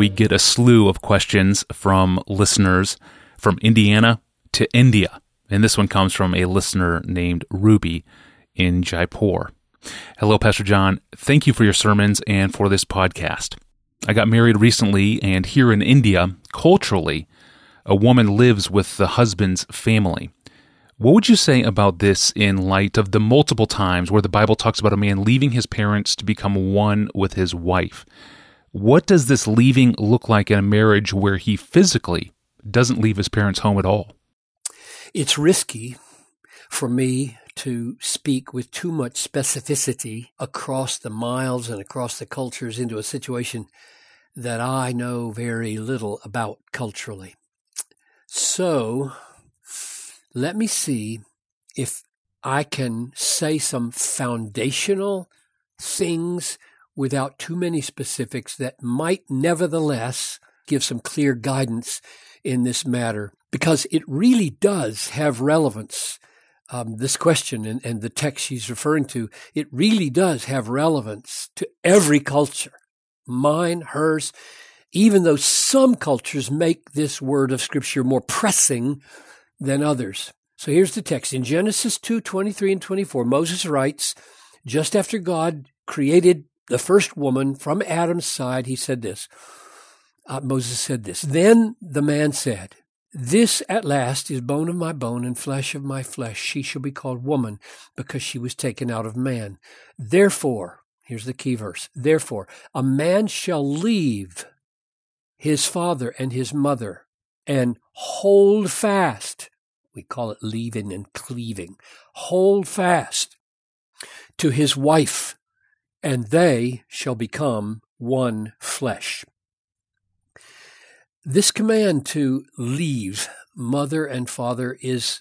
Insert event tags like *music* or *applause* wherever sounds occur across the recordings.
we get a slew of questions from listeners from Indiana to India. And this one comes from a listener named Ruby in Jaipur. Hello, Pastor John. Thank you for your sermons and for this podcast. I got married recently, and here in India, culturally, a woman lives with the husband's family. What would you say about this in light of the multiple times where the Bible talks about a man leaving his parents to become one with his wife? What does this leaving look like in a marriage where he physically doesn't leave his parents' home at all? It's risky for me to speak with too much specificity across the miles and across the cultures into a situation that I know very little about culturally. So let me see if I can say some foundational things without too many specifics that might nevertheless give some clear guidance in this matter because it really does have relevance. Um, this question and, and the text she's referring to, it really does have relevance to every culture, mine, hers, even though some cultures make this word of scripture more pressing than others. So here's the text. In Genesis 2, 23 and 24, Moses writes, just after God created the first woman from Adam's side, he said this. Uh, Moses said this. Then the man said, this at last is bone of my bone and flesh of my flesh. She shall be called woman because she was taken out of man. Therefore, here's the key verse. Therefore, a man shall leave his father and his mother and hold fast. We call it leaving and cleaving. Hold fast to his wife and they shall become one flesh. This command to leave mother and father is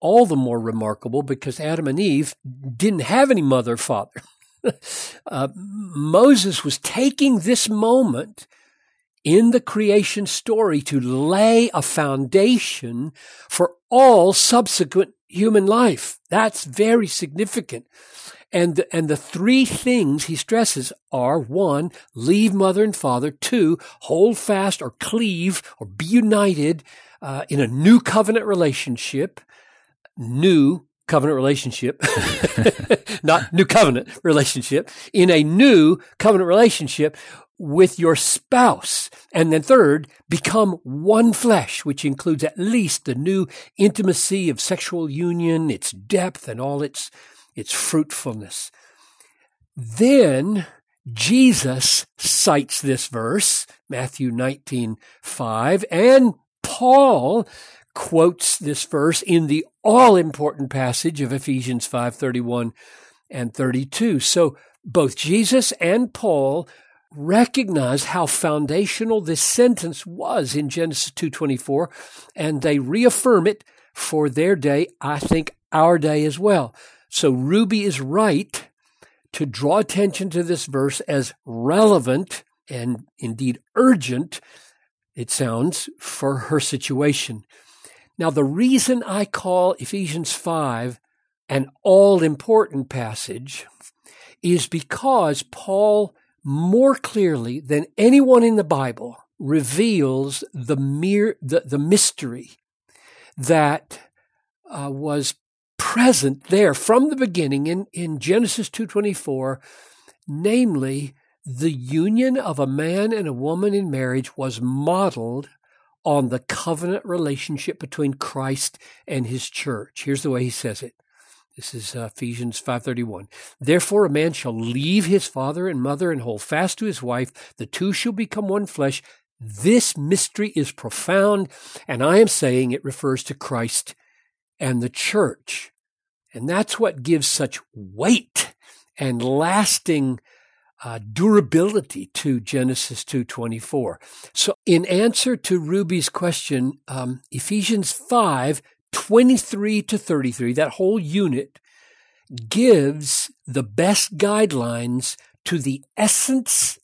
all the more remarkable because Adam and Eve didn't have any mother father. *laughs* uh, Moses was taking this moment in the creation story to lay a foundation for all subsequent human life. That's very significant. And the, and the three things he stresses are one, leave mother and father. Two, hold fast or cleave or be united uh, in a new covenant relationship. New covenant relationship, *laughs* not new covenant relationship, in a new covenant relationship with your spouse. And then third, become one flesh, which includes at least the new intimacy of sexual union, its depth and all its its fruitfulness. Then Jesus cites this verse, Matthew 19, 5, and Paul quotes this verse in the all important passage of Ephesians 5, 31 and 32. So both Jesus and Paul recognize how foundational this sentence was in Genesis 2:24 and they reaffirm it for their day, I think our day as well. So Ruby is right to draw attention to this verse as relevant and indeed urgent, it sounds, for her situation. Now, the reason I call Ephesians 5 an all important passage is because Paul more clearly than anyone in the Bible reveals the mere, the, the mystery that uh, was present there from the beginning in, in Genesis 2.24, namely the union of a man and a woman in marriage was modeled on the covenant relationship between Christ and his church. Here's the way he says it. This is uh, Ephesians 5:31. Therefore a man shall leave his father and mother and hold fast to his wife, the two shall become one flesh. This mystery is profound, and I am saying it refers to Christ and the church. And that's what gives such weight and lasting uh, durability to Genesis 2.24. So in answer to Ruby's question, um, Ephesians 5, 23 to 33, that whole unit gives the best guidelines to the essence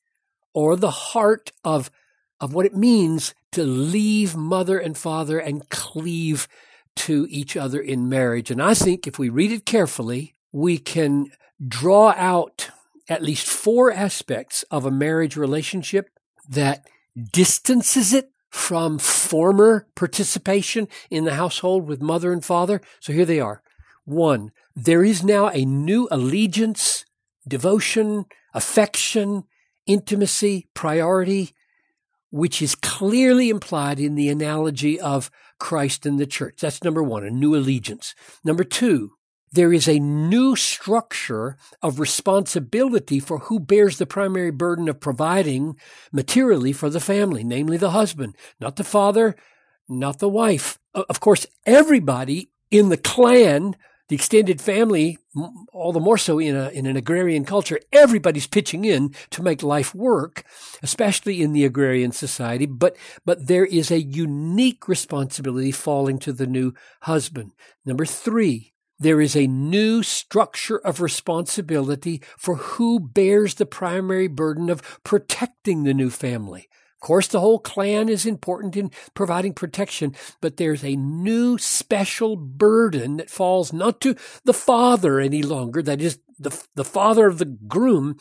or the heart of, of what it means to leave mother and father and cleave to each other in marriage. And I think if we read it carefully, we can draw out at least four aspects of a marriage relationship that distances it from former participation in the household with mother and father. So here they are. One, there is now a new allegiance, devotion, affection, intimacy, priority, which is clearly implied in the analogy of Christ and the church. That's number one, a new allegiance. Number two, there is a new structure of responsibility for who bears the primary burden of providing materially for the family, namely the husband, not the father, not the wife. Of course, everybody in the clan the extended family, all the more so in, a, in an agrarian culture, everybody's pitching in to make life work, especially in the agrarian society. But, but there is a unique responsibility falling to the new husband. Number three, there is a new structure of responsibility for who bears the primary burden of protecting the new family course, the whole clan is important in providing protection, but there's a new special burden that falls not to the father any longer, that is the, the father of the groom,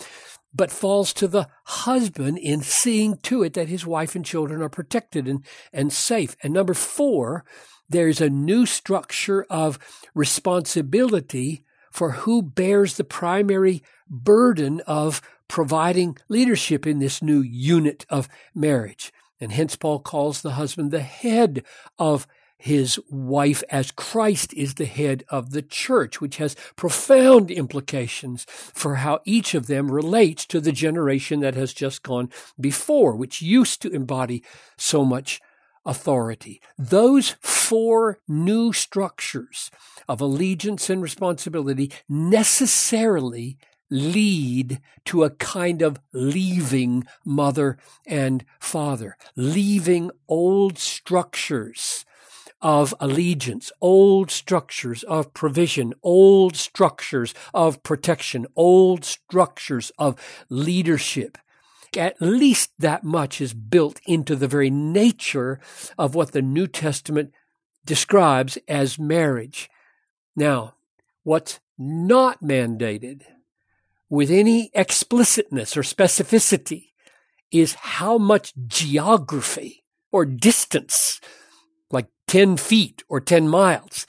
but falls to the husband in seeing to it that his wife and children are protected and, and safe. And number four, there's a new structure of responsibility for who bears the primary burden of providing leadership in this new unit of marriage. And hence, Paul calls the husband the head of his wife as Christ is the head of the church, which has profound implications for how each of them relates to the generation that has just gone before, which used to embody so much authority. Those four new structures of allegiance and responsibility necessarily lead to a kind of leaving mother and father, leaving old structures of allegiance, old structures of provision, old structures of protection, old structures of leadership. At least that much is built into the very nature of what the New Testament describes as marriage. Now, what's not mandated with any explicitness or specificity is how much geography or distance, like 10 feet or 10 miles,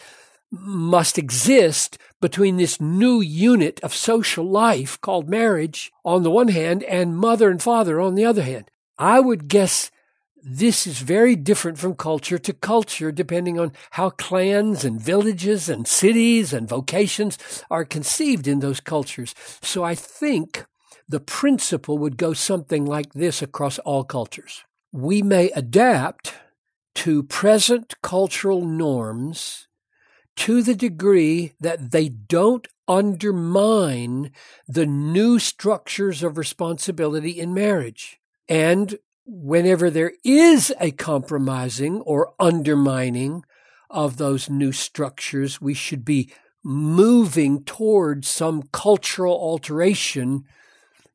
must exist between this new unit of social life called marriage on the one hand and mother and father on the other hand. I would guess this is very different from culture to culture, depending on how clans and villages and cities and vocations are conceived in those cultures. So I think the principle would go something like this across all cultures. We may adapt to present cultural norms to the degree that they don't undermine the new structures of responsibility in marriage. And whenever there is a compromising or undermining of those new structures, we should be moving towards some cultural alteration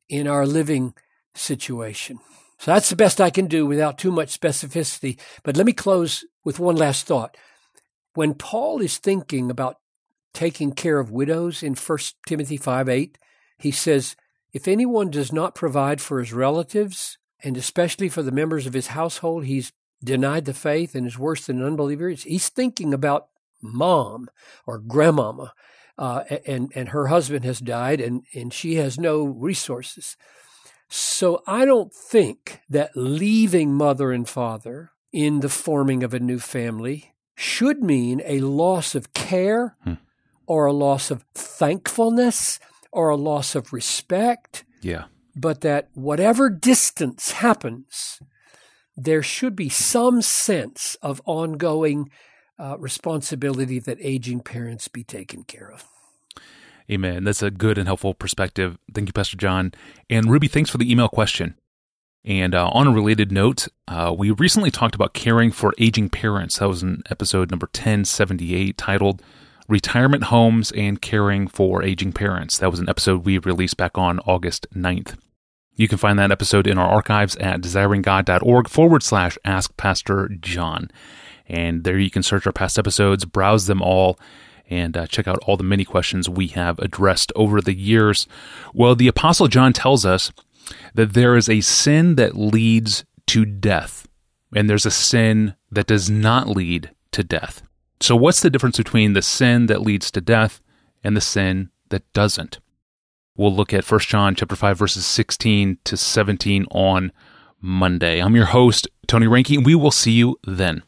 in our living situation. So that's the best I can do without too much specificity. But let me close with one last thought. When Paul is thinking about taking care of widows in 1 Timothy 5 8, he says, If anyone does not provide for his relatives, and especially for the members of his household, he's denied the faith and is worse than an unbeliever. He's thinking about mom or grandmama, uh, and and her husband has died, and and she has no resources. So I don't think that leaving mother and father in the forming of a new family should mean a loss of care hmm. or a loss of thankfulness or a loss of respect. Yeah but that whatever distance happens, there should be some sense of ongoing uh, responsibility that aging parents be taken care of. Amen. That's a good and helpful perspective. Thank you, Pastor John. And Ruby, thanks for the email question. And uh, on a related note, uh, we recently talked about caring for aging parents. That was in episode number 1078 titled Retirement Homes and Caring for Aging Parents. That was an episode we released back on August 9th. You can find that episode in our archives at desiringgod.org forward slash ask Pastor John. And there you can search our past episodes, browse them all, and uh, check out all the many questions we have addressed over the years. Well, the Apostle John tells us that there is a sin that leads to death, and there's a sin that does not lead to death. So, what's the difference between the sin that leads to death and the sin that doesn't? We'll look at 1 John chapter 5 verses 16 to 17 on Monday. I'm your host, Tony Reinke. We will see you then.